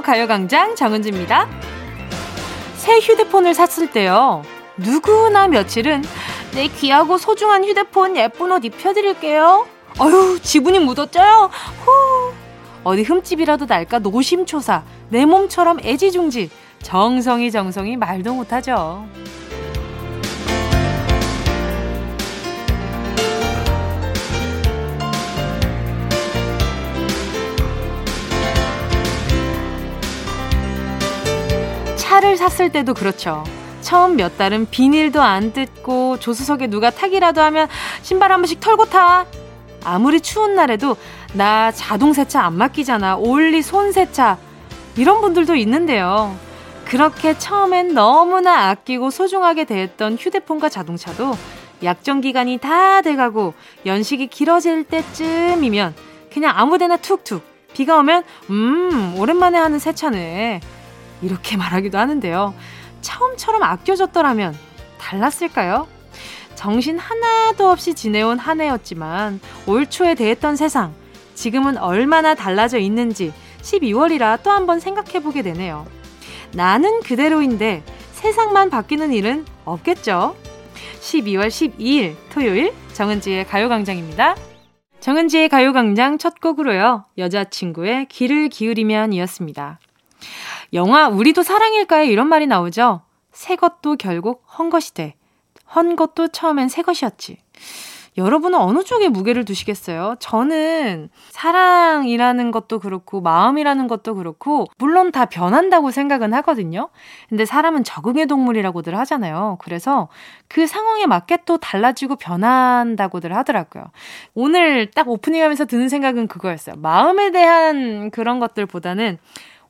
가요광장 정은지입니다. 새 휴대폰을 샀을 때요. 누구나 며칠은 내 귀하고 소중한 휴대폰 예쁜 옷 입혀드릴게요. 어휴, 지분이 묻었죠요? 후. 어디 흠집이라도 날까 노심초사, 내 몸처럼 애지중지, 정성이 정성이 말도 못하죠. 차를 샀을 때도 그렇죠. 처음 몇 달은 비닐도 안 뜯고 조수석에 누가 타기라도 하면 신발 한 번씩 털고 타. 아무리 추운 날에도 나 자동 세차 안 맡기잖아. 올리 손 세차. 이런 분들도 있는데요. 그렇게 처음엔 너무나 아끼고 소중하게 대했던 휴대폰과 자동차도 약정 기간이 다 돼가고 연식이 길어질 때쯤이면 그냥 아무데나 툭툭 비가 오면 음 오랜만에 하는 세차네 이렇게 말하기도 하는데요. 처음처럼 아껴졌더라면 달랐을까요? 정신 하나도 없이 지내온 한 해였지만 올 초에 대했던 세상, 지금은 얼마나 달라져 있는지 12월이라 또 한 번 생각해 보게 되네요. 나는 그대로인데 세상만 바뀌는 일은 없겠죠? 12월 12일 토요일 정은지의 가요광장입니다. 정은지의 가요광장 첫 곡으로요. 여자친구의 귀를 기울이면 이었습니다. 영화 우리도 사랑일까요? 이런 말이 나오죠. 새 것도 결국 헌 것이 돼. 헌 것도 처음엔 새 것이었지. 여러분은 어느 쪽에 무게를 두시겠어요? 저는 사랑이라는 것도 그렇고 마음이라는 것도 그렇고 물론 다 변한다고 생각은 하거든요. 근데 사람은 적응의 동물이라고들 하잖아요. 그래서 그 상황에 맞게 또 달라지고 변한다고들 하더라고요. 오늘 딱 오프닝 하면서 드는 생각은 그거였어요. 마음에 대한 그런 것들보다는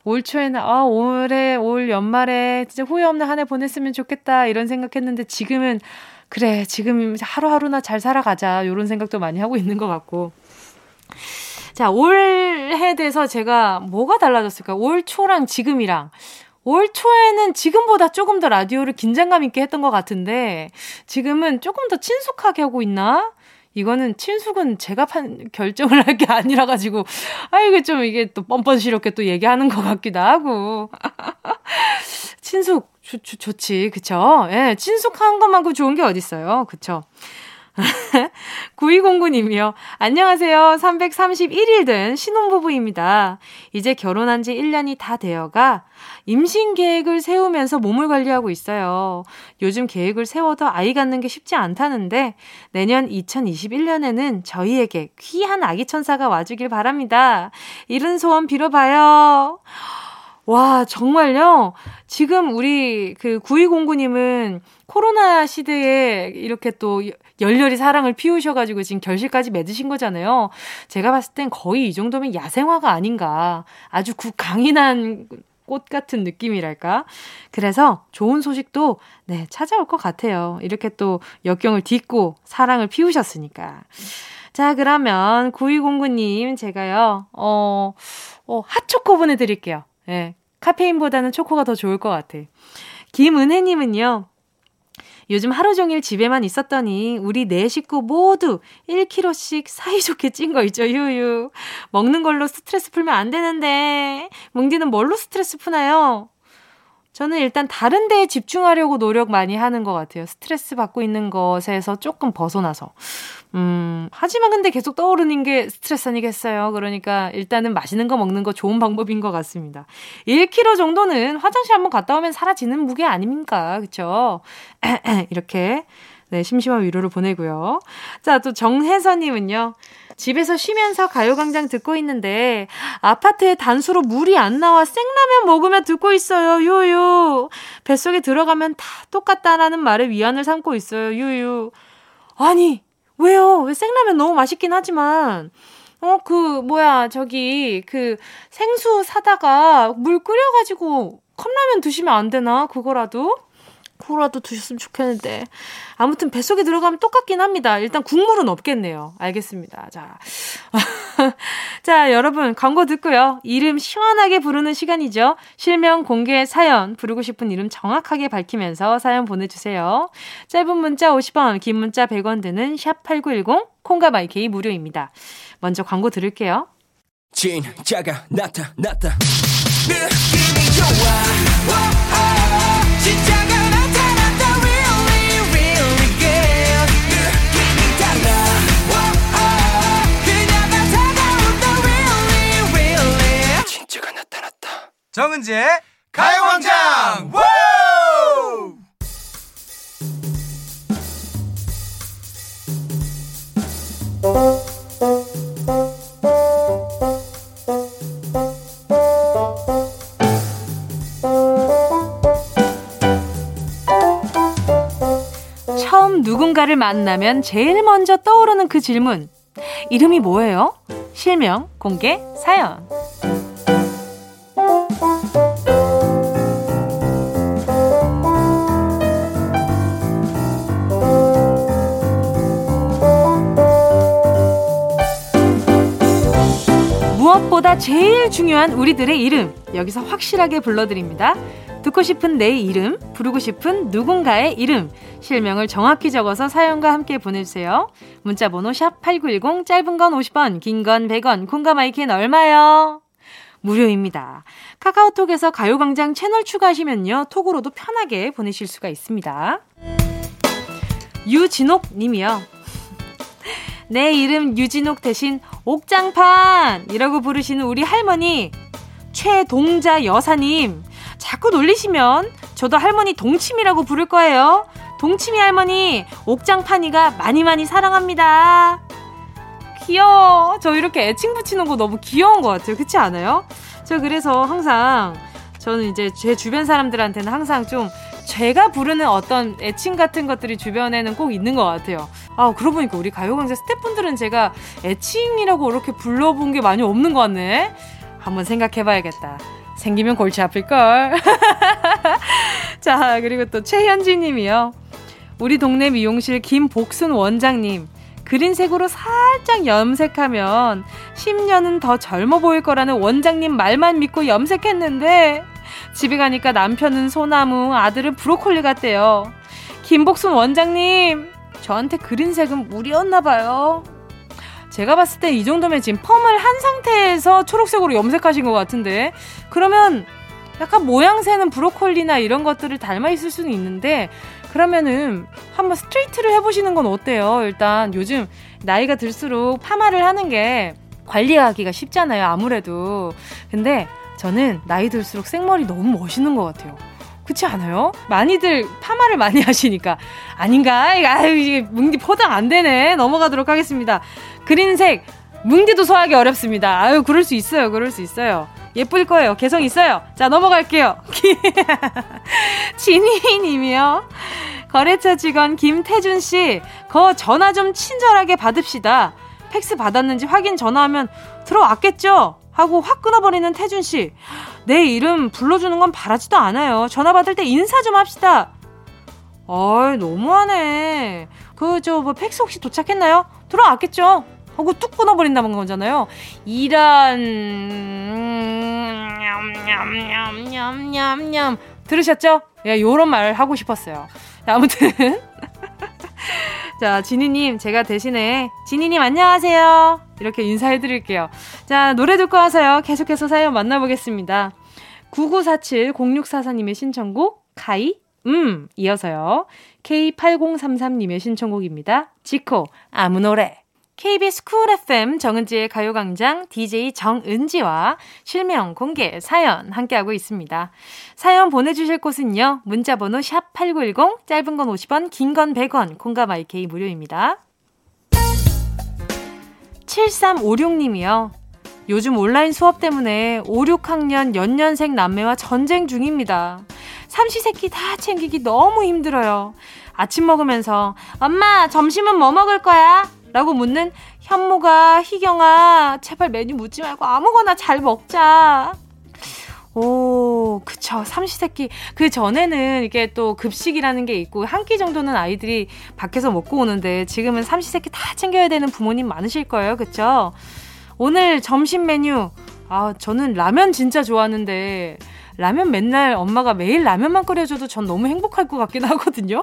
올 초에는 아 올해 올 연말에 진짜 후회 없는 한 해 보냈으면 좋겠다 이런 생각했는데 지금은 그래 지금 하루하루나 잘 살아가자 이런 생각도 많이 하고 있는 것 같고. 자 올해 돼서 제가 뭐가 달라졌을까? 올 초랑 지금이랑. 올 초에는 지금보다 조금 더 라디오를 긴장감 있게 했던 것 같은데 지금은 조금 더 친숙하게 하고 있나? 이거는 친숙은 제가 판, 결정을 할 게 아니라 가지고, 아, 이게 좀 이게 또 뻔뻔스럽게 또 얘기하는 것 같기도 하고. 친숙, 좋, 좋, 좋지, 그쵸? 예, 친숙한 것만큼 좋은 게 어딨어요. 그쵸? 9209님이요. 안녕하세요. 331일 된 신혼부부입니다. 이제 결혼한 지 1년이 다 되어가 임신 계획을 세우면서 몸을 관리하고 있어요. 요즘 계획을 세워도 아이 갖는 게 쉽지 않다는데 내년 2021년에는 저희에게 귀한 아기 천사가 와주길 바랍니다. 이른 소원 빌어봐요. 와, 정말요? 지금 우리 그 9209님은 코로나 시대에 이렇게 또 열렬히 사랑을 피우셔가지고 지금 결실까지 맺으신 거잖아요. 제가 봤을 땐 거의 이 정도면 야생화가 아닌가. 아주 구, 강인한 꽃 같은 느낌이랄까? 그래서 좋은 소식도 네, 찾아올 것 같아요. 이렇게 또 역경을 딛고 사랑을 피우셨으니까. 자, 그러면 9209님 제가요. 어, 어 핫초코 보내 드릴게요. 예. 네, 카페인보다는 초코가 더 좋을 것 같아. 김은혜 님은요. 요즘 하루 종일 집에만 있었더니 우리 네 식구 모두 1kg씩 사이좋게 찐 거 있죠, 유유. 먹는 걸로 스트레스 풀면 안 되는데, 뭉디는 뭘로 스트레스 푸나요? 저는 일단 다른 데에 집중하려고 노력 많이 하는 것 같아요. 스트레스 받고 있는 것에서 조금 벗어나서. 음, 하지만 근데 계속 떠오르는 게 스트레스 아니겠어요? 그러니까 일단은 맛있는 거 먹는 거 좋은 방법인 것 같습니다. 1kg 정도는 화장실 한번 갔다 오면 사라지는 무게 아닙니까? 그쵸? 이렇게, 네, 심심한 위로를 보내고요. 자, 또 정혜선님은요. 집에서 쉬면서 가요광장 듣고 있는데 아파트에 단수로 물이 안 나와 생라면 먹으며 듣고 있어요. 유유. 뱃속에 들어가면 다 똑같다라는 말에 위안을 삼고 있어요. 유유. 아니 왜요? 왜 생라면 너무 맛있긴 하지만 어, 그, 뭐야, 저기, 그, 생수 사다가 물 끓여가지고 컵라면 드시면 안 되나? 그거라도? 그거라도 드셨으면 좋겠는데. 아무튼 뱃속에 들어가면 똑같긴 합니다. 일단 국물은 없겠네요. 알겠습니다. 자. 자, 여러분, 광고 듣고요. 이름 시원하게 부르는 시간이죠. 실명 공개 사연, 부르고 싶은 이름 정확하게 밝히면서 사연 보내주세요. 짧은 문자 50원, 긴 문자 100원 드는 샵8910, 콩과 마이케이 무료입니다. 먼저 광고 들을게요. 진짜가 나타났다 느낌이 좋아 정은지의 가요광장 처음 누군가를 만나면 제일 먼저 떠오르는 그 질문. 이름이 뭐예요? 실명, 공개, 사연. 무엇보다 제일 중요한 우리들의 이름. 여기서 확실하게 불러드립니다. 듣고 싶은 내 이름, 부르고 싶은 누군가의 이름, 실명을 정확히 적어서 사연과 함께 보내주세요. 문자번호 샵 8910, 짧은 건 50원, 긴 건 100원, 콩과 마이크는 얼마요? 무료입니다. 카카오톡에서 가요광장 채널 추가하시면요. 톡으로도 편하게 보내실 수가 있습니다. 유진옥 님이요. 내 이름 유진옥 대신 옥장판 이라고 부르시는 우리 할머니 최동자 여사님 자꾸 놀리시면 저도 할머니 동치미라고 부를 거예요. 동치미 할머니 옥장판이가 많이 많이 사랑합니다. 귀여워. 저 이렇게 애칭 붙이는 거 너무 귀여운 것 같아요. 그렇지 않아요? 저 그래서 항상 저는 이제 제 주변 사람들한테는 항상 좀 제가 부르는 어떤 애칭 같은 것들이 주변에는 꼭 있는 것 같아요. 아, 그러고 보니까 우리 가요광장 스태프분들은 제가 애칭이라고 이렇게 불러본 게 많이 없는 것 같네. 한번 생각해 봐야겠다. 생기면 골치 아플걸. 자, 그리고 또 최현지 님이요. 우리 동네 미용실 김복순 원장님. 그린색으로 살짝 염색하면 10년은 더 젊어 보일 거라는 원장님 말만 믿고 염색했는데 집에 가니까 남편은 소나무, 아들은 브로콜리 같대요. 김복순 원장님, 저한테 그린색은 무리였나 봐요. 제가 봤을 때 이 정도면 지금 펌을 한 상태에서 초록색으로 염색하신 것 같은데 그러면 약간 모양새는 브로콜리나 이런 것들을 닮아 있을 수는 있는데 그러면은 한번 스트레이트를 해보시는 건 어때요? 일단 요즘 나이가 들수록 파마를 하는 게 관리하기가 쉽잖아요. 아무래도. 근데 저는 나이 들수록 생머리 너무 멋있는 것 같아요. 그렇지 않아요? 많이들 파마를 많이 하시니까 아닌가? 아유 이게 뭉디 포장 안 되네. 넘어가도록 하겠습니다. 그린색 뭉디도 소화하기 어렵습니다. 아유 그럴 수 있어요. 그럴 수 있어요. 예쁠 거예요. 개성 있어요. 자 넘어갈게요. 진희님이요. 거래처 직원 김태준 씨, 거 전화 좀 친절하게 받읍시다. 팩스 받았는지 확인 전화하면 들어왔겠죠? 하고 확 끊어버리는 태준 씨. 내 이름 불러주는 건 바라지도 않아요. 전화 받을 때 인사 좀 합시다. 어이, 너무하네. 그, 저, 뭐, 팩스 혹시 도착했나요? 들어왔겠죠? 하고 뚝 끊어버린다는 거잖아요. 이런, 냠냠냠냠냠냠. 들으셨죠? 예, 요런 말 하고 싶었어요. 아무튼. 자, 지니님, 제가 대신에, 지니님 안녕하세요. 이렇게 인사해드릴게요. 자, 노래 듣고 와서요. 계속해서 사연 만나보겠습니다. 9947-0644님의 신청곡, 카이, 음, 이어서요. K8033님의 신청곡입니다. 지코, 아무 노래. KBS 쿨 FM 정은지의 가요광장 DJ 정은지와 실명 공개 사연 함께하고 있습니다. 사연 보내주실 곳은요. 문자번호 샵8910 짧은 건 50원 긴 건 100원 콩과 마이케이 무료입니다. 7356님이요. 요즘 온라인 수업 때문에 5, 6학년 연년생 남매와 전쟁 중입니다. 삼시세끼 다 챙기기 너무 힘들어요. 아침 먹으면서 엄마 점심은 뭐 먹을 거야? 라고 묻는 현모가 희경아 제발 메뉴 묻지 말고 아무거나 잘 먹자. 오, 그쵸. 삼시세끼. 그 전에는 이게 또 급식이라는 게 있고, 한 끼 정도는 아이들이 밖에서 먹고 오는데, 지금은 삼시세끼 다 챙겨야 되는 부모님 많으실 거예요. 그쵸? 오늘 점심 메뉴, 아, 저는 라면 진짜 좋아하는데, 라면 맨날 엄마가 매일 라면만 끓여줘도 전 너무 행복할 것 같긴 하거든요.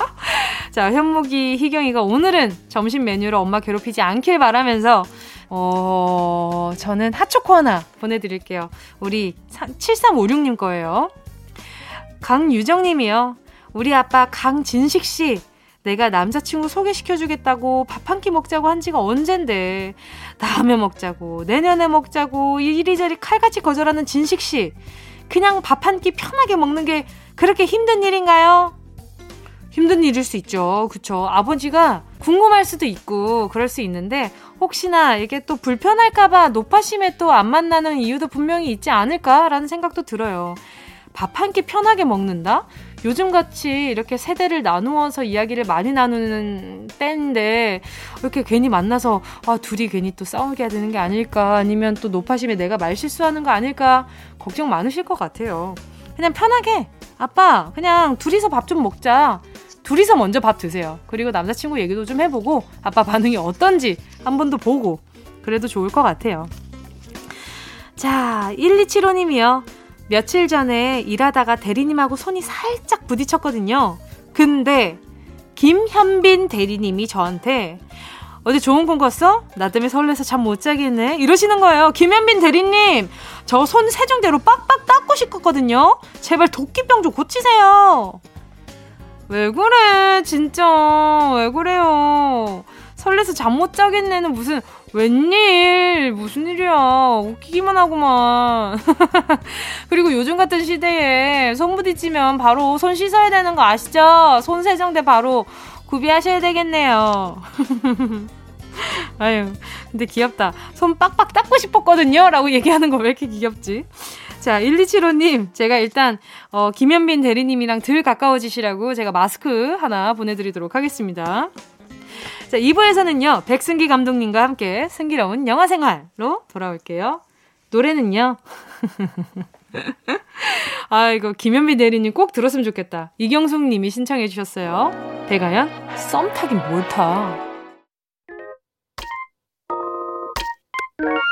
자, 현목이, 희경이가 오늘은 점심 메뉴로 엄마 괴롭히지 않길 바라면서 어, 저는 핫초코 하나 보내드릴게요. 우리 7356님 거예요. 강유정님이요. 우리 아빠 강진식 씨. 내가 남자친구 소개시켜주겠다고 밥 한 끼 먹자고 한 지가 언젠데. 다음에 먹자고, 내년에 먹자고, 이리저리 칼같이 거절하는 진식 씨. 그냥 밥 한 끼 편하게 먹는 게 그렇게 힘든 일인가요? 힘든 일일 수 있죠. 그쵸. 아버지가 궁금할 수도 있고, 그럴 수 있는데, 혹시나 이게 또 불편할까봐 노파심에 또 안 만나는 이유도 분명히 있지 않을까라는 생각도 들어요. 밥 한 끼 편하게 먹는다? 요즘같이 이렇게 세대를 나누어서 이야기를 많이 나누는 때인데, 이렇게 괜히 만나서, 아, 둘이 괜히 또 싸우게 해야 되는 게 아닐까, 아니면 또 노파심에 내가 말 실수하는 거 아닐까, 걱정 많으실 것 같아요. 그냥 편하게, 아빠, 그냥 둘이서 밥 좀 먹자. 둘이서 먼저 밥 드세요. 그리고 남자친구 얘기도 좀 해보고 아빠 반응이 어떤지 한 번 더 보고 그래도 좋을 것 같아요. 자, 1275님이요. 며칠 전에 일하다가 대리님하고 손이 살짝 부딪혔거든요. 근데 김현빈 대리님이 저한테 어제 좋은 꿈 꿨어? 나 때문에 설레서 잠 못 자겠네. 이러시는 거예요. 김현빈 대리님, 저 손 세정대로 빡빡 닦고 싶었거든요. 제발 도끼병 좀 고치세요. 왜 그래, 진짜. 왜 그래요. 설레서 잠 못 자겠네는 무슨, 웬일, 무슨 일이야. 웃기기만 하구만. 그리고 요즘 같은 시대에 손 부딪히면 바로 손 씻어야 되는 거 아시죠? 손 세정대 바로 구비하셔야 되겠네요. 아유, 근데 귀엽다. 손 빡빡 닦고 싶었거든요. 라고 얘기하는 거 왜 이렇게 귀엽지? 자, 1275님, 제가 일단, 어, 김현빈 대리님이랑 덜 가까워지시라고 제가 마스크 하나 보내드리도록 하겠습니다. 자, 2부에서는요, 백승기 감독님과 함께 승기로운 영화 생활로 돌아올게요. 노래는요, 아, 이거 김현빈 대리님 꼭 들었으면 좋겠다. 이경숙 님이 신청해 주셨어요. 배가연, 썸 타긴 뭘 타.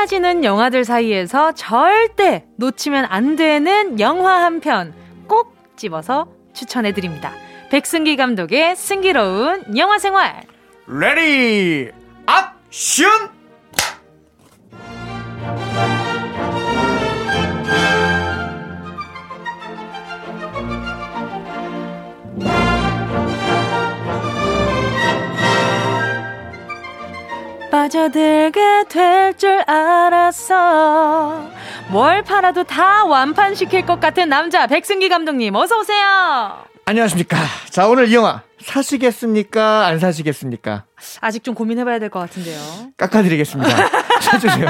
쏟아지는 영화들 사이에서 절대 놓치면 안 되는 영화 한 편 꼭 집어서 추천해 드립니다. 백승기 감독의 승기로운 영화 생활. ready action 빠져들게 될 줄 알았어. 뭘 팔아도 다 완판시킬 것 같은 남자 백승기 감독님 어서 오세요. 안녕하십니까. 자, 오늘 이 영화 사시겠습니까? 안 사시겠습니까? 아직 좀 고민해봐야 될 것 같은데요. 깎아드리겠습니다. 사주세요.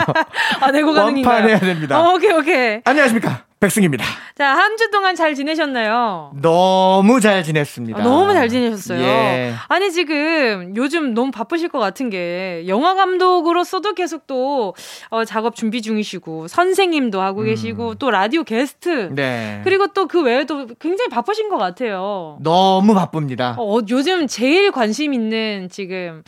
아 내고 가는 인가요? 완판해야 됩니다. 어, 오케이 오케이. 안녕하십니까. 백승입니다. 자 한 주 동안 잘 지내셨나요? 너무 잘 지냈습니다. 아, 너무 잘 지내셨어요. 예. 아니 지금 요즘 너무 바쁘실 것 같은 게 영화 감독으로서도 계속 또 어, 작업 준비 중이시고 선생님도 하고 계시고 또 라디오 게스트 음. 네. 그리고 또 그 외에도 굉장히 바쁘신 것 같아요. 너무 바쁩니다. 어, 요즘 제일 관심 있는 지금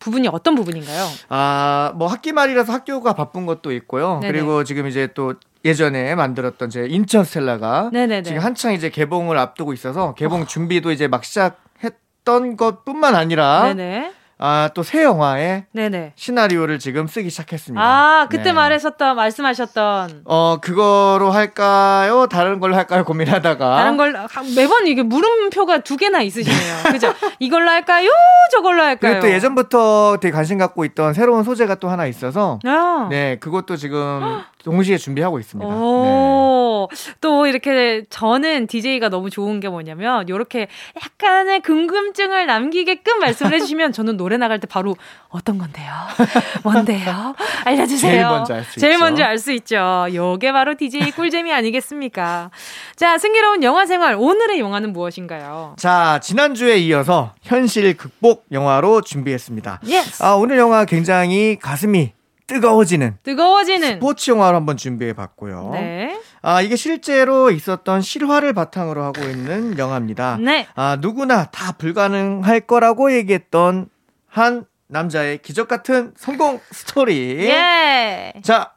부분이 어떤 부분인가요? 아, 뭐 학기 말이라서 학교가 바쁜 것도 있고요. 네네. 그리고 지금 이제 또 예전에 만들었던 제 인천 스텔라가 네네네. 지금 한창 이제 개봉을 앞두고 있어서 개봉 준비도 이제 막 시작했던 것뿐만 아니라 네네. 아, 또 새 영화의 네네. 시나리오를 지금 쓰기 시작했습니다. 아, 그때 네. 말했었던, 말씀하셨던. 어, 그거로 할까요? 다른 걸로 할까요? 고민하다가. 다른 걸, 아, 매번 이게 물음표가 두 개나 있으시네요. 그죠? 이걸로 할까요? 저걸로 할까요? 그리고 또 예전부터 되게 관심 갖고 있던 새로운 소재가 또 하나 있어서 아. 네, 그것도 지금 동시에 준비하고 있습니다. 네. 오, 또 이렇게 저는 DJ가 너무 좋은 게 뭐냐면, 요렇게 약간의 궁금증을 남기게끔 말씀을 해주시면 저는 노래 노래 나갈 때 바로 어떤 건데요? 뭔데요? 알려주세요. 제일 먼저 알수 제일 있죠. 먼저 알 수 있죠. 요게 바로 DJ 꿀잼이 아니겠습니까? 자, 승기로운 영화 생활. 오늘의 영화는 무엇인가요? 자, 지난주에 이어서 현실 극복 영화로 준비했습니다. yes. 아, 오늘 영화 굉장히 가슴이 뜨거워지는 뜨거워지는. 스포츠 영화로 한번 준비해 봤고요. 네. 아, 이게 실제로 있었던 실화를 바탕으로 하고 있는 영화입니다. 네. 아, 누구나 다 불가능할 거라고 얘기했던 한 남자의 기적 같은 성공 스토리. 예. 자,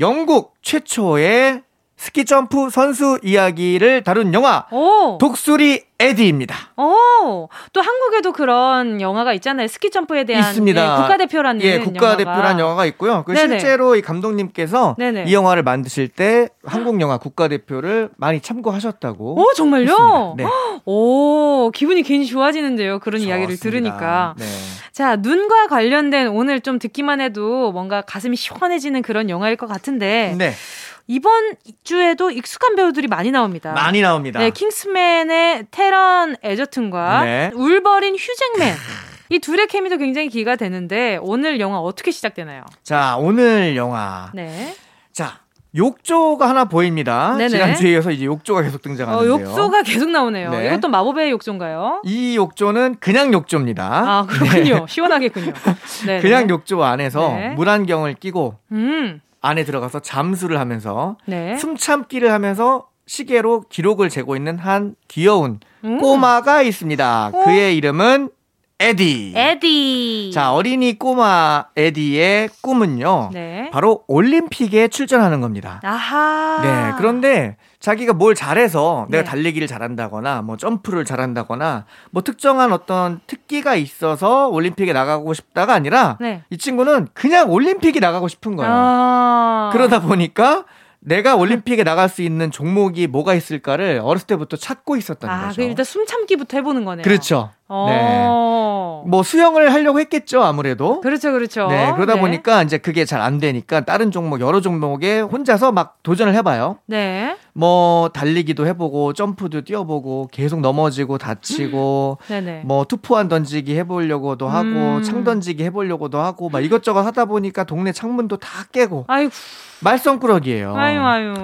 영국 최초의 스키 점프 선수 이야기를 다룬 영화 오. 독수리 에디입니다. 오. 또 한국에도 그런 영화가 있잖아요. 스키 점프에 대한 있습니다. 예, 국가대표라는 예, 국가대표란 영화가. 영화가 있고요. 그. 실제로 이 감독님께서 네네. 이 영화를 만드실 때 한국 영화 국가대표를 많이 참고하셨다고. 오, 정말요? 네. 오, 기분이 괜히 좋아지는데요. 그런 이야기를 좋습니다. 들으니까. 네. 자, 눈과 관련된 오늘 좀 듣기만 해도 뭔가 가슴이 시원해지는 그런 영화일 것 같은데 네. 이번 주에도 익숙한 배우들이 많이 나옵니다. 많이 나옵니다. 네, 킹스맨의 테런 에저튼과 네. 울버린 휴잭맨. 이 둘의 케미도 굉장히 기가 되는데 오늘 영화 어떻게 시작되나요? 자, 오늘 영화. 네. 자, 욕조가 하나 보입니다. 네네. 지난주에 이어서 이제 욕조가 계속 어, 등장하는데요. 욕조가 계속 나오네요. 네. 이것도 마법의 욕조인가요? 이 욕조는 그냥 욕조입니다. 아, 그렇군요. 시원하겠군요. 네. 그냥 욕조 안에서 네. 물안경을 끼고 음. 안에 들어가서 잠수를 하면서 네. 숨 참기를 하면서 시계로 기록을 재고 있는 한 귀여운 음. 꼬마가 있습니다. 어? 그의 이름은 에디. 에디. 자, 어린이 꼬마 에디의 꿈은요. 네. 바로 올림픽에 출전하는 겁니다. 아하. 네. 그런데 자기가 뭘 잘해서 내가 네. 달리기를 잘한다거나 뭐 점프를 잘한다거나 뭐 특정한 어떤 특기가 있어서 올림픽에 나가고 싶다가 아니라 네. 이 친구는 그냥 올림픽이 나가고 싶은 거예요. 아. 그러다 보니까 내가 올림픽에 나갈 수 있는 종목이 뭐가 있을까를 어렸을 때부터 찾고 있었던 아, 거죠. 그 일단 숨 참기부터 해보는 거네요. 그렇죠. 네. 어. 뭐 수영을 하려고 했겠죠, 아무래도. 그렇죠, 그렇죠. 네, 그러다 네. 보니까 이제 그게 잘 안 되니까 다른 종목, 여러 종목에 혼자서 막 도전을 해봐요. 네. 뭐 달리기도 해보고 점프도 뛰어보고 계속 넘어지고 다치고 네네. 뭐 투포환 던지기 해보려고도 하고 음. 창 던지기 해보려고도 하고 막 이것저것 하다 보니까 동네 창문도 다 깨고 아이고, 말썽꾸러기예요. 아유, 아유.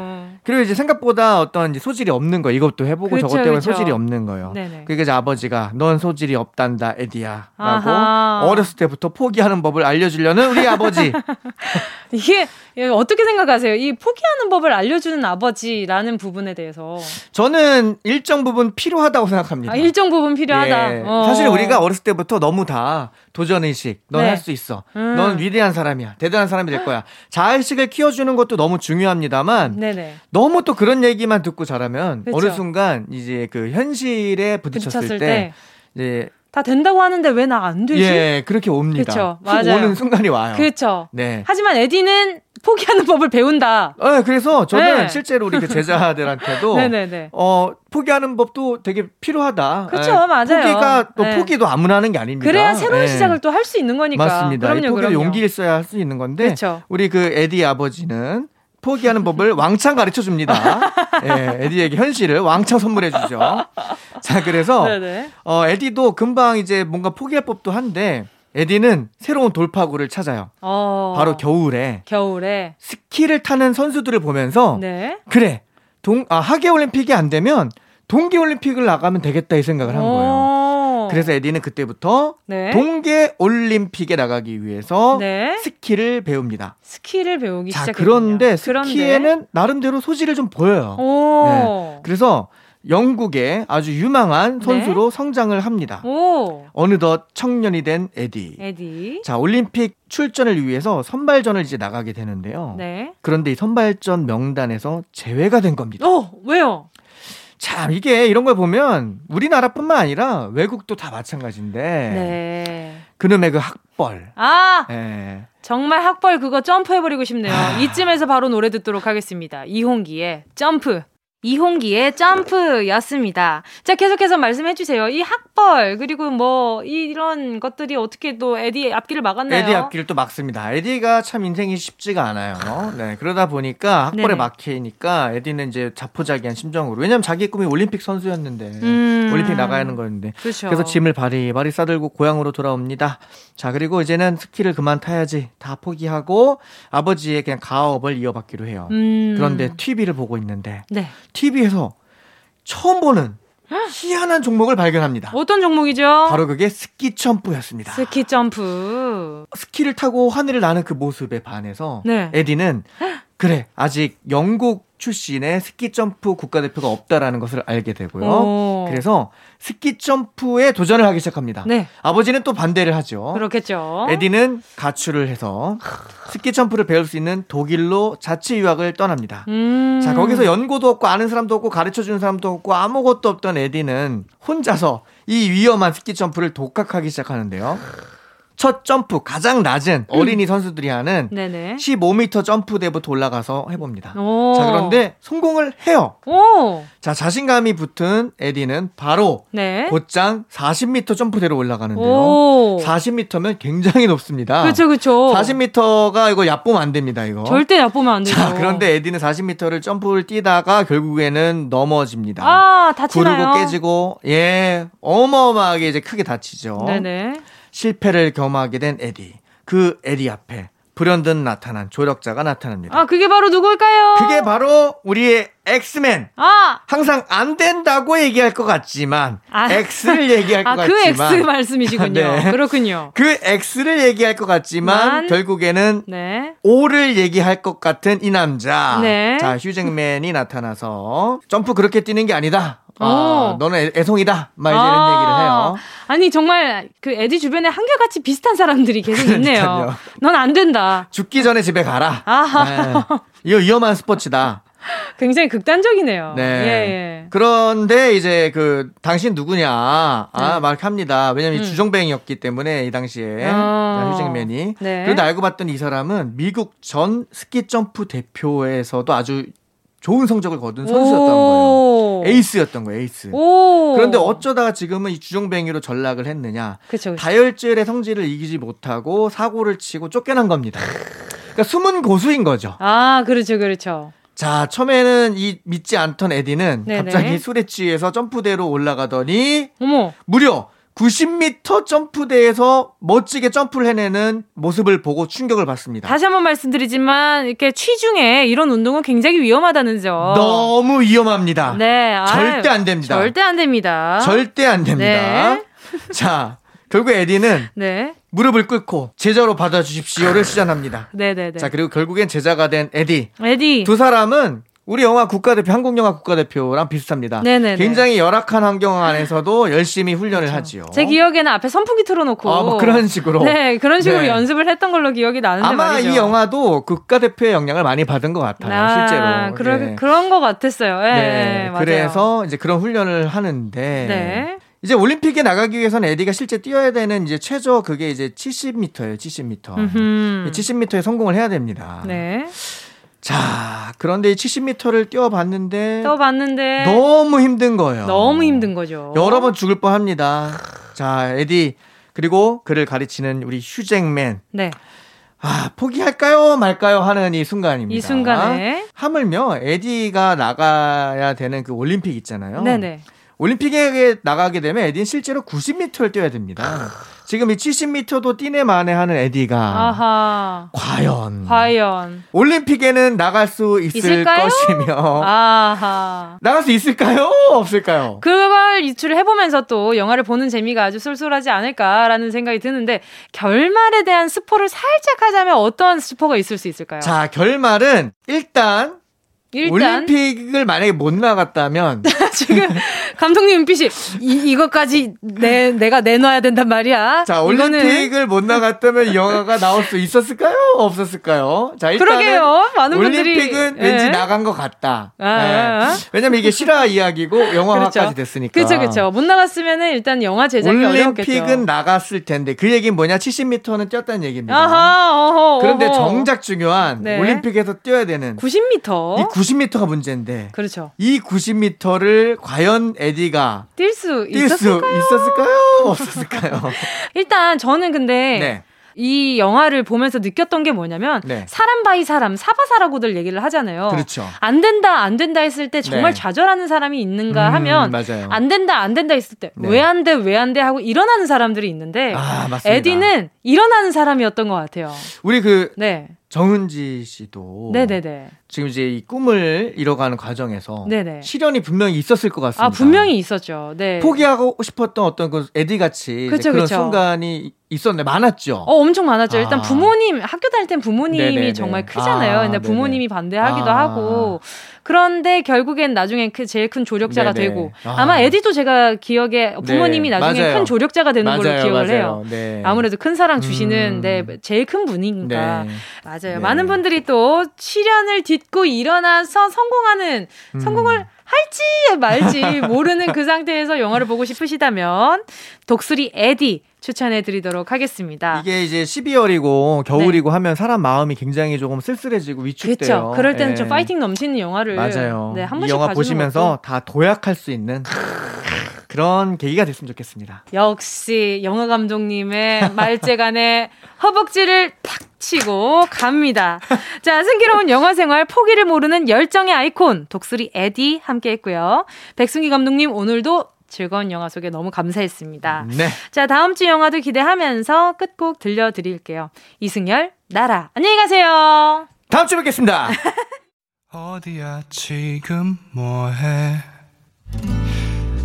그리고 이제 생각보다 어떤 이제 소질이 없는 거 이것도 해보고 그쵸, 저것 때문에 그쵸. 소질이 없는 거예요. 네네. 그게 이제 아버지가 넌 소질이 없단다 에디야라고. 어렸을 때부터 포기하는 법을 알려주려는 우리 아버지. 이게 예, 어떻게 생각하세요? 이 포기하는 법을 알려주는 아버지라는 부분에 대해서 저는 일정 부분 필요하다고 생각합니다. 아, 일정 부분 필요하다. 예. 어. 사실 우리가 어렸을 때부터 너무 다 도전 의식, 넌 네. 할수 있어, 음. 넌 위대한 사람이야, 대단한 사람이 될 거야. 자의식을 키워주 는 것도 너무 중요합니다만 네네. 너무 또 그런 얘기만 듣고 자라면 그쵸. 어느 순간 이제 그 현실에 부딪혔을, 때, 때. 이제 다 된다고 하는데 왜 나 안 되지? 예 그렇게 옵니다. 그쵸, 훅 맞아요. 오는 순간이 와요. 그렇죠. 네. 하지만 에디는 포기하는 법을 배운다. 어, 그래서 저는 네. 실제로 우리 그 제자들한테도. 어 포기하는 법도 되게 필요하다. 그쵸, 예, 맞아요. 포기가 또 네. 포기도 아무나 하는 게 아닙니다. 그래야 새로운 예. 시작을 또 할 수 있는 거니까. 맞습니다. 이 그럼요, 포기도 그럼요. 용기 있어야 할 수 있는 건데 그쵸. 우리 그 에디 아버지는 포기하는 법을 왕창 가르쳐 줍니다. 예, 에디에게 현실을 왕창 선물해 주죠. 자, 그래서 네네. 어 에디도 금방 이제 뭔가 포기할 법도 한데 에디는 새로운 돌파구를 찾아요. 어. 바로 겨울에 겨울에. 스키를 타는 선수들을 보면서 네. 그래. 동 아, 하계 올림픽이 안 되면 동계 올림픽을 나가면 되겠다 이 생각을 한 거예요. 어. 그래서 에디는 그때부터 네. 동계 올림픽에 나가기 위해서 네. 스키를 배웁니다. 스키를 배우기 자, 시작했군요. 그런데 스키에는 나름대로 소질을 좀 보여요. 오. 네. 그래서 영국의 아주 유망한 네. 선수로 성장을 합니다. 오. 어느덧 청년이 된 에디. 에디. 자, 올림픽 출전을 위해서 선발전을 이제 나가게 되는데요. 네. 그런데 이 선발전 명단에서 제외가 된 겁니다. 어, 왜요? 참, 이게 이런 걸 보면 우리나라뿐만 아니라 외국도 다 마찬가지인데. 네. 그놈의 그 학벌. 아, 예. 정말 학벌 그거 점프해버리고 싶네요. 이쯤에서 바로 노래 듣도록 하겠습니다. 이홍기의 점프. 이홍기의 점프였습니다. 자, 계속해서 말씀해 주세요. 이 학벌, 그리고 뭐, 이런 것들이 어떻게 또 에디 앞길을 막았나요? 에디 앞길을 또 막습니다. 에디가 참 인생이 쉽지가 않아요. 네, 그러다 보니까 학벌에 네네. 막히니까 에디는 이제 자포자기한 심정으로. 왜냐면 자기 꿈이 올림픽 선수였는데. 음. 올림픽 나가는 거였는데. 그렇죠. 그래서 짐을 바리바리 싸들고 고향으로 돌아옵니다. 자, 그리고 이제는 스키를 그만 타야지. 다 포기하고 아버지의 그냥 가업을 이어받기로 해요. 음. 그런데 TV를 보고 있는데 네. TV에서 처음 보는 희한한 종목을 발견합니다. 어떤 종목이죠? 바로 그게 스키 점프였습니다. 스키 점프. 스키를 타고 하늘을 나는 그 모습에 반해서 네. 에디는 그래 아직 영국 출신의 스키 점프 국가대표가 없다라는 것을 알게 되고요. 오. 그래서 스키 점프에 도전을 하기 시작합니다. 네. 아버지는 또 반대를 하죠. 그렇겠죠. 에디는 가출을 해서 스키 점프를 배울 수 있는 독일로 자취 유학을 떠납니다. 음. 자, 거기서 연고도 없고 아는 사람도 없고 가르쳐 주는 사람도 없고 아무것도 없던 에디는 혼자서 이 위험한 스키 점프를 독학하기 시작하는데요. 첫 점프 가장 낮은 어린이 선수들이 하는 음. 네네. 15m 점프대부터 올라가서 해봅니다. 오. 자, 그런데 성공을 해요. 오. 자, 자신감이 붙은 에디는 바로 네. 곧장 40m 점프대로 올라가는데요. 오. 40m면 굉장히 높습니다. 그렇죠, 그렇죠. 40m가 이거 얕보면 안 됩니다, 이거. 절대 얕보면 안 되죠. 자, 그런데 에디는 40m를 점프를 뛰다가 결국에는 넘어집니다. 아, 다치나요? 구르고 깨지고, 예, 어마어마하게 이제 크게 다치죠. 네네. 실패를 경험하게 된 에디. 그 에디 앞에 불현듯 나타난 조력자가 나타납니다. 아, 그게 바로 누굴까요? 그게 바로 우리의 엑스맨. 아, 항상 안 된다고 얘기할 것 같지만, 아. X를 얘기할 것 아, 그 같지만. X 말씀이시군요. 네. 그렇군요. 그 X를 얘기할 것 같지만, 만. 결국에는 네. O를 얘기할 것 같은 이 남자. 네. 자, 휴잭맨이 나타나서 점프 그렇게 뛰는 게 아니다. 아, 오. 너는 애, 애송이다. 막 이런 아. 얘기를 해요. 아니, 정말 그 에디 주변에 한결같이 비슷한 사람들이 계속 있네요. 넌 안 된다. 죽기 전에 집에 가라. 아하. 네. 이거 위험한 스포츠다. 굉장히 극단적이네요. 네. 예, 예. 그런데 이제 그 당신 누구냐? 아, 네. 말합니다. 왜냐면 음. 주정뱅이였기 때문에 이 당시에 아. 휴잭맨이. 네. 그런데 알고 봤더니 이 사람은 미국 전 스키 점프 대표에서도 아주 좋은 성적을 거둔 선수였던 오. 거예요. 에이스였던 거예요, 에이스. 오. 그런데 어쩌다가 지금은 이 주정뱅이로 전락을 했느냐? 그쵸, 그쵸. 다혈질의 성질을 이기지 못하고 사고를 치고 쫓겨난 겁니다. 그러니까 숨은 고수인 거죠. 아, 그렇죠, 그렇죠. 자, 처음에는 이 믿지 않던 에디는 네네. 갑자기 술에 취해서 점프대로 올라가더니 어머. 무려 90m 점프대에서 멋지게 점프를 해내는 모습을 보고 충격을 받습니다. 다시 한번 말씀드리지만 이렇게 취중에 이런 운동은 굉장히 위험하다는 점. 너무 위험합니다. 네, 아유, 절대 안 됩니다. 절대 안 됩니다. 절대 안 됩니다. 네. 자, 결국 에디는 네, 무릎을 꿇고 제자로 받아주십시오를 시전합니다. 네, 네, 네. 자, 그리고 결국엔 제자가 된 에디. 에디. 두 사람은 우리 영화 국가대표, 한국 영화 국가대표랑 비슷합니다. 네네네. 굉장히 열악한 환경 안에서도 열심히 훈련을 하지요. 제 기억에는 앞에 선풍기 틀어놓고. 아, 뭐 그런 식으로. 네, 그런 식으로 네. 연습을 했던 걸로 기억이 나는데 아마 말이죠. 이 영화도 국가대표의 영향을 많이 받은 것 같아요, 아, 실제로. 그러, 네. 그런 것 같았어요. 예, 네, 맞아요. 그래서 이제 그런 훈련을 하는데 네. 이제 올림픽에 나가기 위해서는 에디가 실제 뛰어야 되는 이제 최저 그게 이제 70m예요, 70m. 음흠. 70m에 성공을 해야 됩니다. 네. 자, 그런데 이 70m를 뛰어봤는데 떠봤는데 너무 힘든 거예요. 너무 힘든 거죠. 여러 번 죽을 뻔합니다. 자, 에디 그리고 그를 가르치는 우리 휴잭맨. 네. 아, 포기할까요? 말까요? 하는 이 순간입니다. 이 순간에 하물며 에디가 나가야 되는 그 올림픽 있잖아요. 네네. 올림픽에 나가게 되면 에디는 실제로 90m를 뛰어야 됩니다. 지금 이 70m도 뛰네 마네 하는 에디가 아하. 과연 과연. 올림픽에는 나갈 수 있을 있을까요? 것이며 아하. 나갈 수 있을까요? 없을까요? 그걸 유출을 해보면서 또 영화를 보는 재미가 아주 쏠쏠하지 않을까라는 생각이 드는데 결말에 대한 스포를 살짝 하자면 어떤 스포가 있을 수 있을까요? 자, 결말은 일단, 일단 올림픽을 만약에 못 나갔다면 지금 감독님 눈빛이 이, 이것까지 내, 내가 내놔야 된단 말이야. 자, 이거는 올림픽을 못 나갔다면 이 영화가 나올 수 있었을까요? 없었을까요? 자, 일단은 그러게요. 많은 분들이 올림픽은 예. 왠지 나간 것 같다. 아, 아, 아. 왜냐면 이게 실화 이야기고 영화화까지 그렇죠. 됐으니까. 그렇죠, 그렇죠. 못 나갔으면은 일단 영화 제작이 어려웠겠죠. 올림픽은 나갔을 텐데 그 얘기는 뭐냐? 70m는 뛰었다는 얘기입니다. 아하, 어허, 그런데 어허. 정작 중요한 네. 올림픽에서 뛰어야 되는 90m. 이 90m가 문제인데 그렇죠. 이 90m를 과연 에디가 뛸 수 있었을까요? 있었을까요? 없었을까요? 일단 저는 근데 네. 이 영화를 보면서 느꼈던 게 뭐냐면 네. 사람 by 사람 사바사라고들 얘기를 하잖아요. 그렇죠. 안 된다 안 된다 했을 때 정말 네. 좌절하는 사람이 있는가 음, 하면 맞아요. 안 된다 안 된다 했을 때 네. 왜안 돼 왜 안 돼 하고 일어나는 사람들이 있는데 아. 에디는 일어나는 사람이었던 것 같아요. 우리 그 네, 정은지 씨도 네, 네, 네. 지금 이제 이 꿈을 이뤄가는 과정에서 네네. 시련이 분명히 있었을 것 같습니다. 아 분명히 있었죠. 네. 포기하고 싶었던 어떤 그 에디 같이 그쵸, 그런 그쵸. 순간이 있었네 많았죠. 어, 엄청 많았죠. 일단 아. 부모님, 학교 다닐 땐 부모님이 네네네. 정말 크잖아요. 아, 근데 네네. 부모님이 반대하기도 아. 하고. 그런데 결국엔 나중엔 그 제일 큰 조력자가 네네. 되고. 아. 아. 마 에디도 제가 기억에 부모님이 네, 나중에 맞아요. 큰 조력자가 되는 걸로 맞아요, 기억을 맞아요. 해요. 네. 아무래도 큰 사랑 주시는 음. 네, 제일 큰 분이니까. 네. 맞아요. 네. 많은 분들이 또 시련을 딛고 일어나서 성공하는, 음. 성공을 할지 말지 모르는 그 상태에서 영화를 보고 싶으시다면 독수리 에디 추천해 드리도록 하겠습니다. 이게 이제 12월이고 겨울이고 하면 사람 마음이 굉장히 조금 쓸쓸해지고 위축돼요. 그렇죠. 그럴 때는 예. 좀 파이팅 넘치는 영화를 맞아요. 네, 한이 번씩 영화 봐주는 보시면서 것도 다 도약할 수 있는 그런 계기가 됐으면 좋겠습니다. 역시 영화 감독님의 말재간에 허벅지를 탁 치고 갑니다. 자, 승기로운 영화 생활 포기를 모르는 열정의 아이콘 독수리 에디 함께 했고요. 백승기 감독님 오늘도 즐거운 영화 소개 너무 감사했습니다. 네. 자, 다음 주 영화도 기대하면서 끝곡 들려드릴게요. 이승열, 나라. 안녕히 가세요. 다음 주에 뵙겠습니다. 어디야 지금 뭐해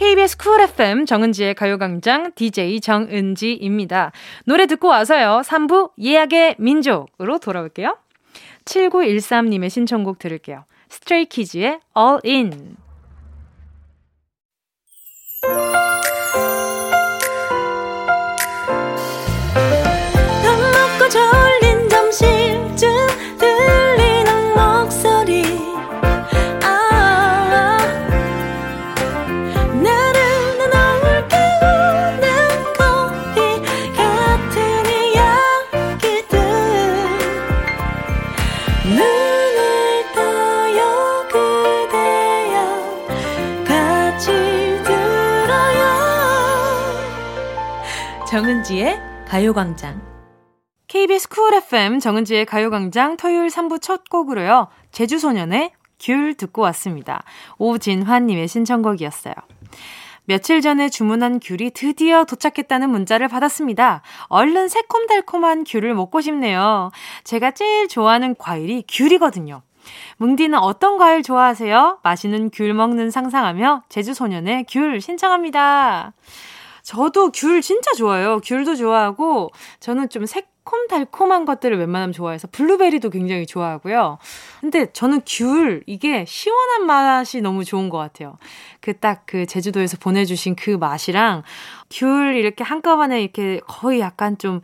KBS 쿨 FM 정은지의 가요광장 DJ 정은지입니다. 노래 듣고 와서요. 3부 예약의 민족으로 돌아올게요. 7913님의 신청곡 들을게요. 스트레이키즈의 All In. 정은지의 가요광장 KBS 쿨 FM 정은지의 가요광장 토요일 3부 첫 곡으로요. 제주소년의 귤 듣고 왔습니다. 오진환님의 신청곡이었어요. 며칠 전에 주문한 귤이 드디어 도착했다는 문자를 받았습니다. 얼른 새콤달콤한 귤을 먹고 싶네요. 제가 제일 좋아하는 과일이 귤이거든요. 뭉디는 어떤 과일 좋아하세요? 맛있는 귤 먹는 상상하며 제주소년의 귤 신청합니다. 저도 귤 진짜 좋아해요. 귤도 좋아하고 저는 좀 새콤달콤한 것들을 웬만하면 좋아해서 블루베리도 굉장히 좋아하고요. 근데 저는 귤 이게 시원한 맛이 너무 좋은 것 같아요. 그 딱그 제주도에서 보내주신 그 맛이랑 귤 이렇게 한꺼번에 이렇게 거의 약간 좀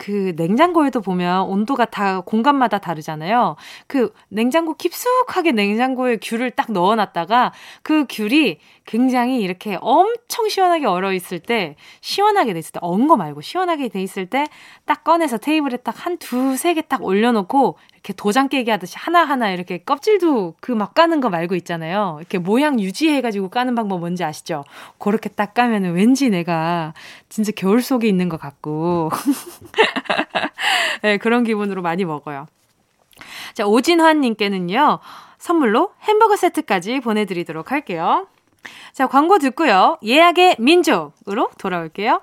그 냉장고에도 보면 온도가 다 공간마다 다르잖아요. 그 냉장고 깊숙하게 냉장고에 귤을 딱 넣어놨다가 그 귤이 굉장히 이렇게 엄청 시원하게 얼어 있을 때 시원하게 돼 있을 때 언거 말고 시원하게 돼 있을 때 딱 꺼내서 테이블에 딱 한 두 세 개 딱 올려놓고 이렇게 도장 깨기 하듯이 하나하나 이렇게 껍질도 그 막 까는 거 말고 있잖아요. 이렇게 모양 유지해가지고 까는 방법 뭔지 아시죠? 그렇게 딱 까면은 왠지 내가 진짜 겨울 속에 있는 것 같고. 네, 그런 기분으로 많이 먹어요. 자, 오진환님께는요, 선물로 햄버거 세트까지 보내드리도록 할게요. 자, 광고 듣고요. 예약의 민족으로 돌아올게요.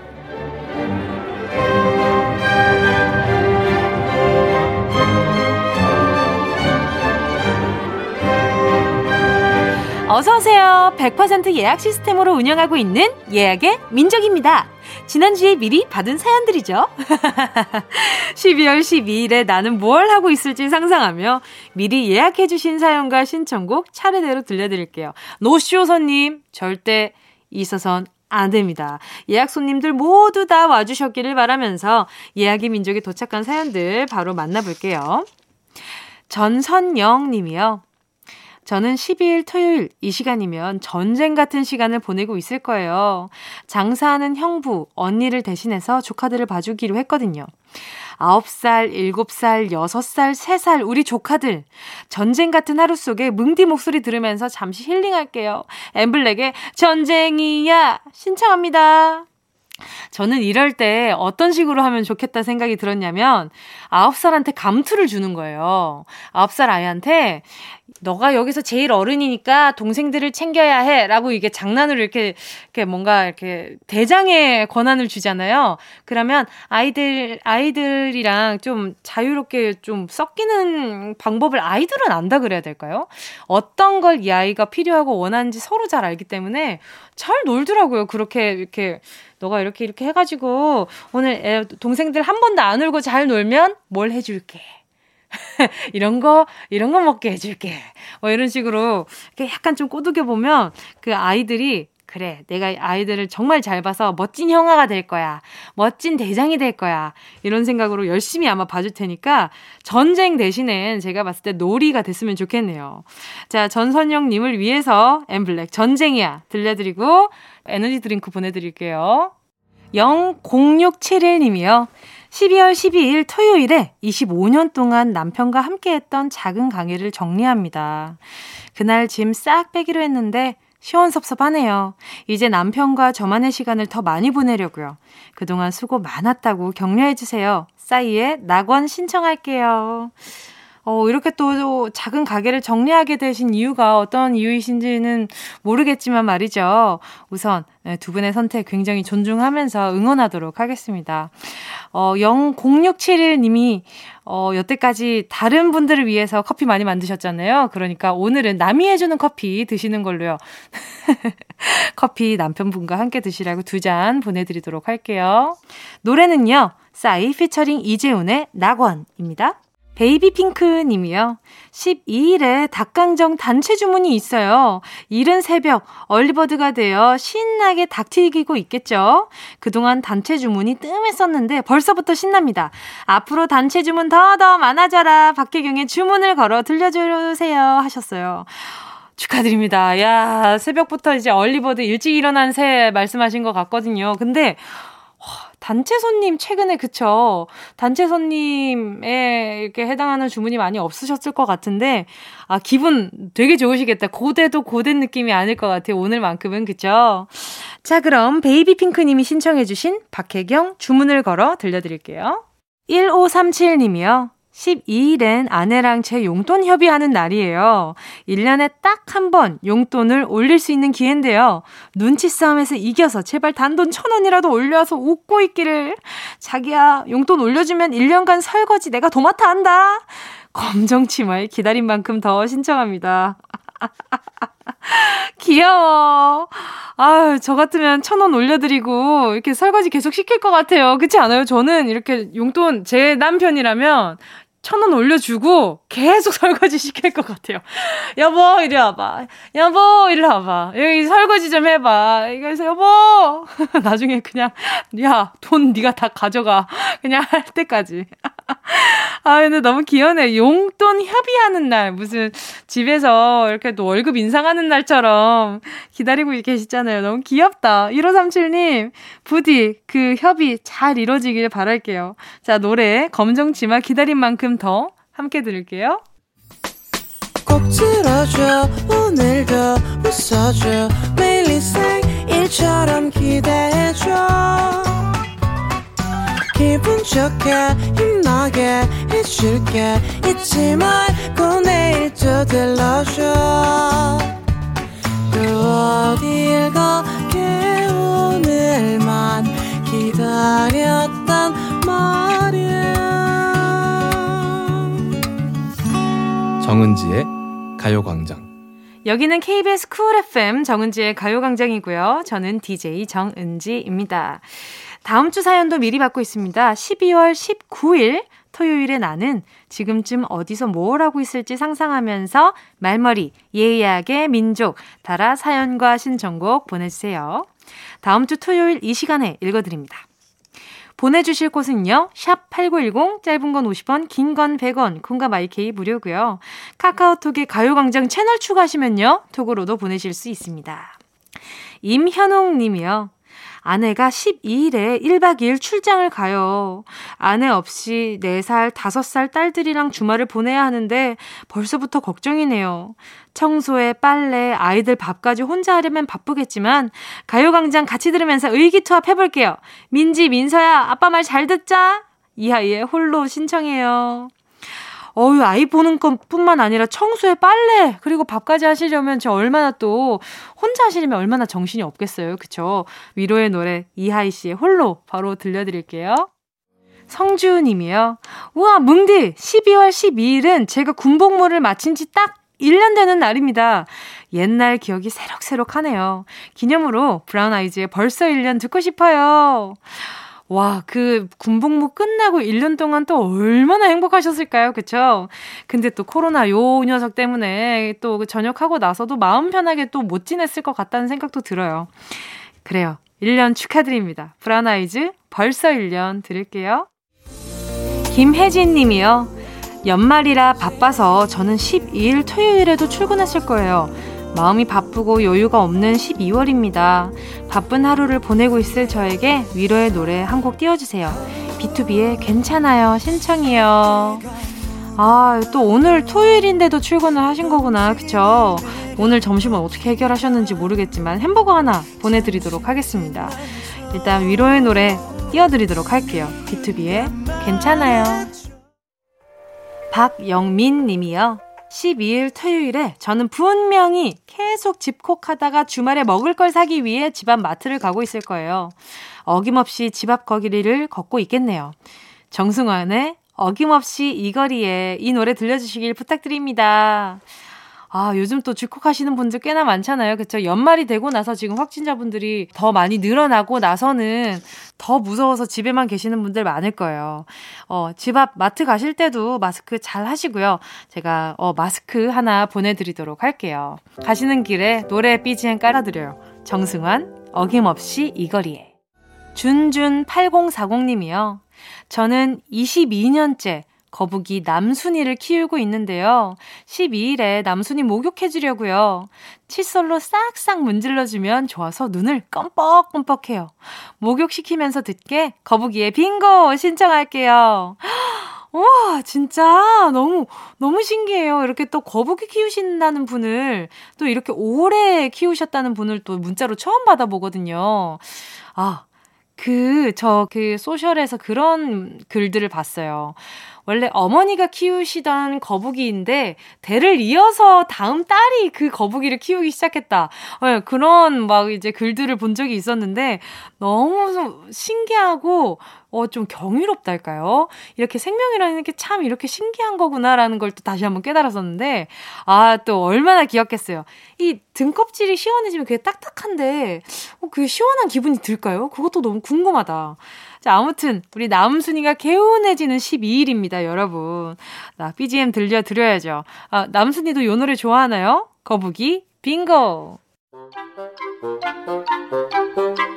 어서오세요. 100% 예약 시스템으로 운영하고 있는 예약의 민족입니다. 지난주에 미리 받은 사연들이죠. 12월 12일에 나는 뭘 하고 있을지 상상하며 미리 예약해주신 사연과 신청곡 차례대로 들려드릴게요. 노쇼선님, 절대 있어선 안 됩니다. 예약 손님들 모두 다 와주셨기를 바라면서 예약의 민족이 도착한 사연들 바로 만나볼게요. 전선영 님이요. 저는 12일 토요일 이 시간이면 전쟁 같은 시간을 보내고 있을 거예요. 장사하는 형부, 언니를 대신해서 조카들을 봐주기로 했거든요. 9살, 7살, 6살, 3살 우리 조카들. 전쟁 같은 하루 속에 뭉디 목소리 들으면서 잠시 힐링할게요. 엠블랙의 전쟁이야 신청합니다. 저는 이럴 때 어떤 식으로 하면 좋겠다 생각이 들었냐면, 아홉 살한테 감투를 주는 거예요. 아홉 살 아이한테, 너가 여기서 제일 어른이니까 동생들을 챙겨야 해. 라고 이게 장난으로 이렇게, 이렇게 뭔가 이렇게 대장의 권한을 주잖아요. 그러면 아이들, 아이들이랑 좀 자유롭게 좀 섞이는 방법을 아이들은 안다 그래야 될까요? 어떤 걸 이 아이가 필요하고 원하는지 서로 잘 알기 때문에 잘 놀더라고요. 그렇게, 이렇게. 너가 이렇게 이렇게 해가지고 오늘 애, 동생들 한 번도 안 울고 잘 놀면 뭘 해줄게. 이런 거, 이런 거 먹게 해줄게. 뭐 이런 식으로 이렇게 약간 좀 꼬드겨 보면 그 아이들이 그래, 내가 아이들을 정말 잘 봐서 멋진 형아가 될 거야. 멋진 대장이 될 거야. 이런 생각으로 열심히 아마 봐줄 테니까 전쟁 대신엔 제가 봤을 때 놀이가 됐으면 좋겠네요. 자, 전선영님을 위해서 엠블랙 전쟁이야 들려드리고 에너지 드링크 보내드릴게요. 00671님이요. 12월 12일 토요일에 25년 동안 남편과 함께 했던 작은 가게를 정리합니다. 그날 짐 싹 빼기로 했는데 시원섭섭하네요. 이제 남편과 저만의 시간을 더 많이 보내려고요. 그동안 수고 많았다고 격려해주세요. 싸이의 낙원 신청할게요. 어, 이렇게 또 작은 가게를 정리하게 되신 이유가 어떤 이유이신지는 모르겠지만 말이죠. 우선 네, 두 분의 선택 굉장히 존중하면서 응원하도록 하겠습니다. 어, 00671님이 어, 여태까지 다른 분들을 위해서 커피 많이 만드셨잖아요. 그러니까 오늘은 남이 해주는 커피 드시는 걸로요. 커피 남편분과 함께 드시라고 두 잔 보내드리도록 할게요. 노래는요, 싸이 피처링 이재훈의 낙원입니다. 베이비 핑크 님이요. 12일에 닭강정 단체 주문이 있어요. 이른 새벽 early bird가 되어 신나게 닭 튀기고 있겠죠? 그동안 단체 주문이 뜸했었는데 벌써부터 신납니다. 앞으로 단체 주문 더더 많아져라. 박혜경의 주문을 걸어 들려주세요. 하셨어요. 축하드립니다. 야, 새벽부터 이제 얼리버드 일찍 일어난 새 말씀하신 것 같거든요. 근데 단체 손님 최근에 그쵸? 단체 손님에 이렇게 해당하는 주문이 많이 없으셨을 것 같은데 아 기분 되게 좋으시겠다. 고대도 고된 느낌이 아닐 것 같아요. 오늘만큼은. 그쵸? 자 그럼 베이비핑크님이 신청해주신 박혜경 주문을 걸어 들려드릴게요. 1537님이요 12일엔 아내랑 제 용돈 협의하는 날이에요. 1년에 딱 한 번 용돈을 올릴 수 있는 기회인데요. 눈치 싸움에서 이겨서 제발 단돈 천 원이라도 올려서 웃고 있기를. 자기야, 용돈 올려주면 1년간 설거지 내가 도맡아 한다. 검정 치마에 기다린 만큼 더 신청합니다. 귀여워. 아유, 저 같으면 천 원 올려드리고, 이렇게 설거지 계속 시킬 것 같아요. 그렇지 않아요? 저는 이렇게 용돈, 제 남편이라면, 천 원 올려주고 계속 설거지 시킬 것 같아요. 여보, 이리 와봐. 여보, 이리 와봐. 여기 설거지 좀 해봐. 이거에서 여보! 나중에 그냥, 야, 돈 네가 다 가져가. 그냥 할 때까지. 아, 근데 너무 귀여네. 용돈 협의하는 날. 무슨 집에서 이렇게 또 월급 인상하는 날처럼 기다리고 계시잖아요. 너무 귀엽다. 1537님, 부디 그 협의 잘 이루어지길 바랄게요. 자, 노래, 검정 치마 기다린 만큼 더 함께 들을게요. 꼭 들어줘 오늘도 웃어줘. 매일 생일처럼 기대해줘. 기분 좋게 힘나게 해줄게. 잊지 말고 내일 또 들러줘. 또 어딜 가게 오늘만 기다렸단 말이야 정은지의 가요광장 여기는 KBS 쿨 FM 정은지의 가요광장이고요. 저는 DJ 정은지입니다. 다음 주 사연도 미리 받고 있습니다. 12월 19일 토요일에 나는 지금쯤 어디서 뭘 하고 있을지 상상하면서 말머리, 예약의 민족, 달아 사연과 신청곡 보내주세요. 다음 주 토요일 이 시간에 읽어드립니다. 보내주실 곳은요, 샵 8910, 짧은 건 50원, 긴 건 100원, 콩과 마이케이 무료고요 카카오톡에 가요광장 채널 추가하시면요, 톡으로도 보내실 수 있습니다. 임현웅 님이요. 아내가 12일에 1박 2일 출장을 가요. 아내 없이 4살, 5살 딸들이랑 주말을 보내야 하는데 벌써부터 걱정이네요. 청소에 빨래, 아이들 밥까지 혼자 하려면 바쁘겠지만 가요광장 같이 들으면서 의기투합 해볼게요. 민지, 민서야, 아빠 말 잘 듣자. 이하이의 홀로 신청해요. 어유 아이 보는 것뿐만 아니라 청소에 빨래 그리고 밥까지 하시려면 저 얼마나 또 혼자 하시려면 얼마나 정신이 없겠어요. 그쵸? 위로의 노래 이하이 씨의 홀로 바로 들려드릴게요. 성주 님이요. 우와, 뭉디! 12월 12일은 제가 군복무를 마친 지 딱 1년 되는 날입니다. 옛날 기억이 새록새록 하네요. 기념으로 브라운 아이즈의 벌써 1년 듣고 싶어요. 와, 그 군복무 끝나고 1년 동안 또 얼마나 행복하셨을까요? 그쵸? 근데 또 코로나 요 녀석 때문에 또 전역하고 나서도 마음 편하게 또 못 지냈을 것 같다는 생각도 들어요. 그래요. 1년 축하드립니다. 브라운 아이즈 벌써 1년 드릴게요. 김혜진 님이요. 연말이라 바빠서 저는 12일 토요일에도 출근했을 거예요. 마음이 바쁘고 여유가 없는 12월입니다. 바쁜 하루를 보내고 있을 저에게 위로의 노래 한 곡 띄워주세요. B2B의 괜찮아요. 신청이요. 아, 또 오늘 토요일인데도 출근을 하신 거구나. 그쵸? 오늘 점심은 어떻게 해결하셨는지 모르겠지만 햄버거 하나 보내드리도록 하겠습니다. 일단 위로의 노래 띄워드리도록 할게요. B2B의 괜찮아요. 박영민 님이요. 12일 토요일에 저는 분명히 계속 집콕하다가 주말에 먹을 걸 사기 위해 집 앞 마트를 가고 있을 거예요. 어김없이 집 앞 거리를 걷고 있겠네요. 정승환의 어김없이 이 거리에 이 노래 들려주시길 부탁드립니다. 아, 요즘 또 집콕하시는 분들 꽤나 많잖아요. 그쵸? 연말이 되고 나서 지금 확진자분들이 더 많이 늘어나고 나서는 더 무서워서 집에만 계시는 분들 많을 거예요. 어, 집 앞 마트 가실 때도 마스크 잘 하시고요. 제가, 어, 마스크 하나 보내드리도록 할게요. 가시는 길에 노래 BGM 깔아드려요. 정승환, 어김없이 이 거리에. 준준8040님이요. 저는 22년째 거북이 남순이를 키우고 있는데요. 12일에 남순이 목욕해주려고요. 칫솔로 싹싹 문질러주면 좋아서 눈을 껌뻑껌뻑해요. 목욕시키면서 듣게 거북이의 빙고 신청할게요. 와, 진짜 너무, 너무 신기해요. 이렇게 또 거북이 키우신다는 분을 또 이렇게 오래 키우셨다는 분을 또 문자로 처음 받아보거든요. 아, 그, 저, 그, 소셜에서 그런 글들을 봤어요. 원래 어머니가 키우시던 거북이인데 대를 이어서 다음 딸이 그 거북이를 키우기 시작했다. 네, 그런 막 이제 글들을 본 적이 있었는데 너무 신기하고 어, 좀 경이롭달까요? 이렇게 생명이라는 게 참 이렇게 신기한 거구나라는 걸 또 다시 한번 깨달았었는데, 아, 또 얼마나 기억했어요. 이 등껍질이 시원해지면 그게 딱딱한데, 어, 그 시원한 기분이 들까요? 그것도 너무 궁금하다. 자, 아무튼, 우리 남순이가 개운해지는 12일입니다, 여러분. 나 BGM 들려드려야죠. 아, 남순이도 요 노래 좋아하나요? 거북이, 빙고!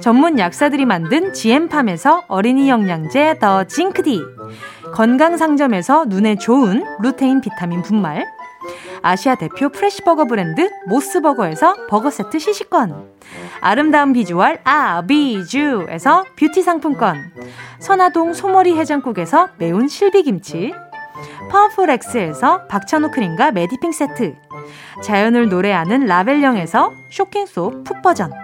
전문 약사들이 만든 GM팜에서 어린이 영양제 더 징크디, 건강상점에서 눈에 좋은 루테인 비타민 분말, 아시아 대표 fresh 버거 브랜드 모스버거에서 버거 세트 시식권, 아름다운 비주얼 아비주에서 뷰티 상품권, 선화동 소머리 해장국에서 매운 실비김치, 파워풀엑스에서 박찬호 크림과 메디핑 세트, 자연을 노래하는 라벨령에서 쇼킹소 풋버전,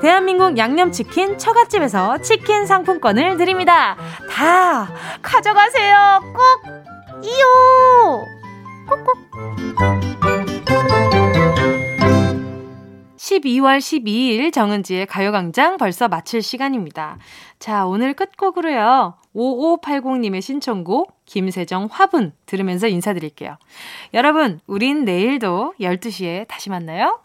대한민국 양념치킨 처갓집에서 치킨 상품권을 드립니다. 다 가져가세요. 꼭 이요. 꾹꾹. 12월 12일 정은지의 가요광장 벌써 마칠 시간입니다. 자, 오늘 끝곡으로요. 5580님의 신청곡 김세정 화분 들으면서 인사드릴게요. 여러분, 우린 내일도 12시에 다시 만나요.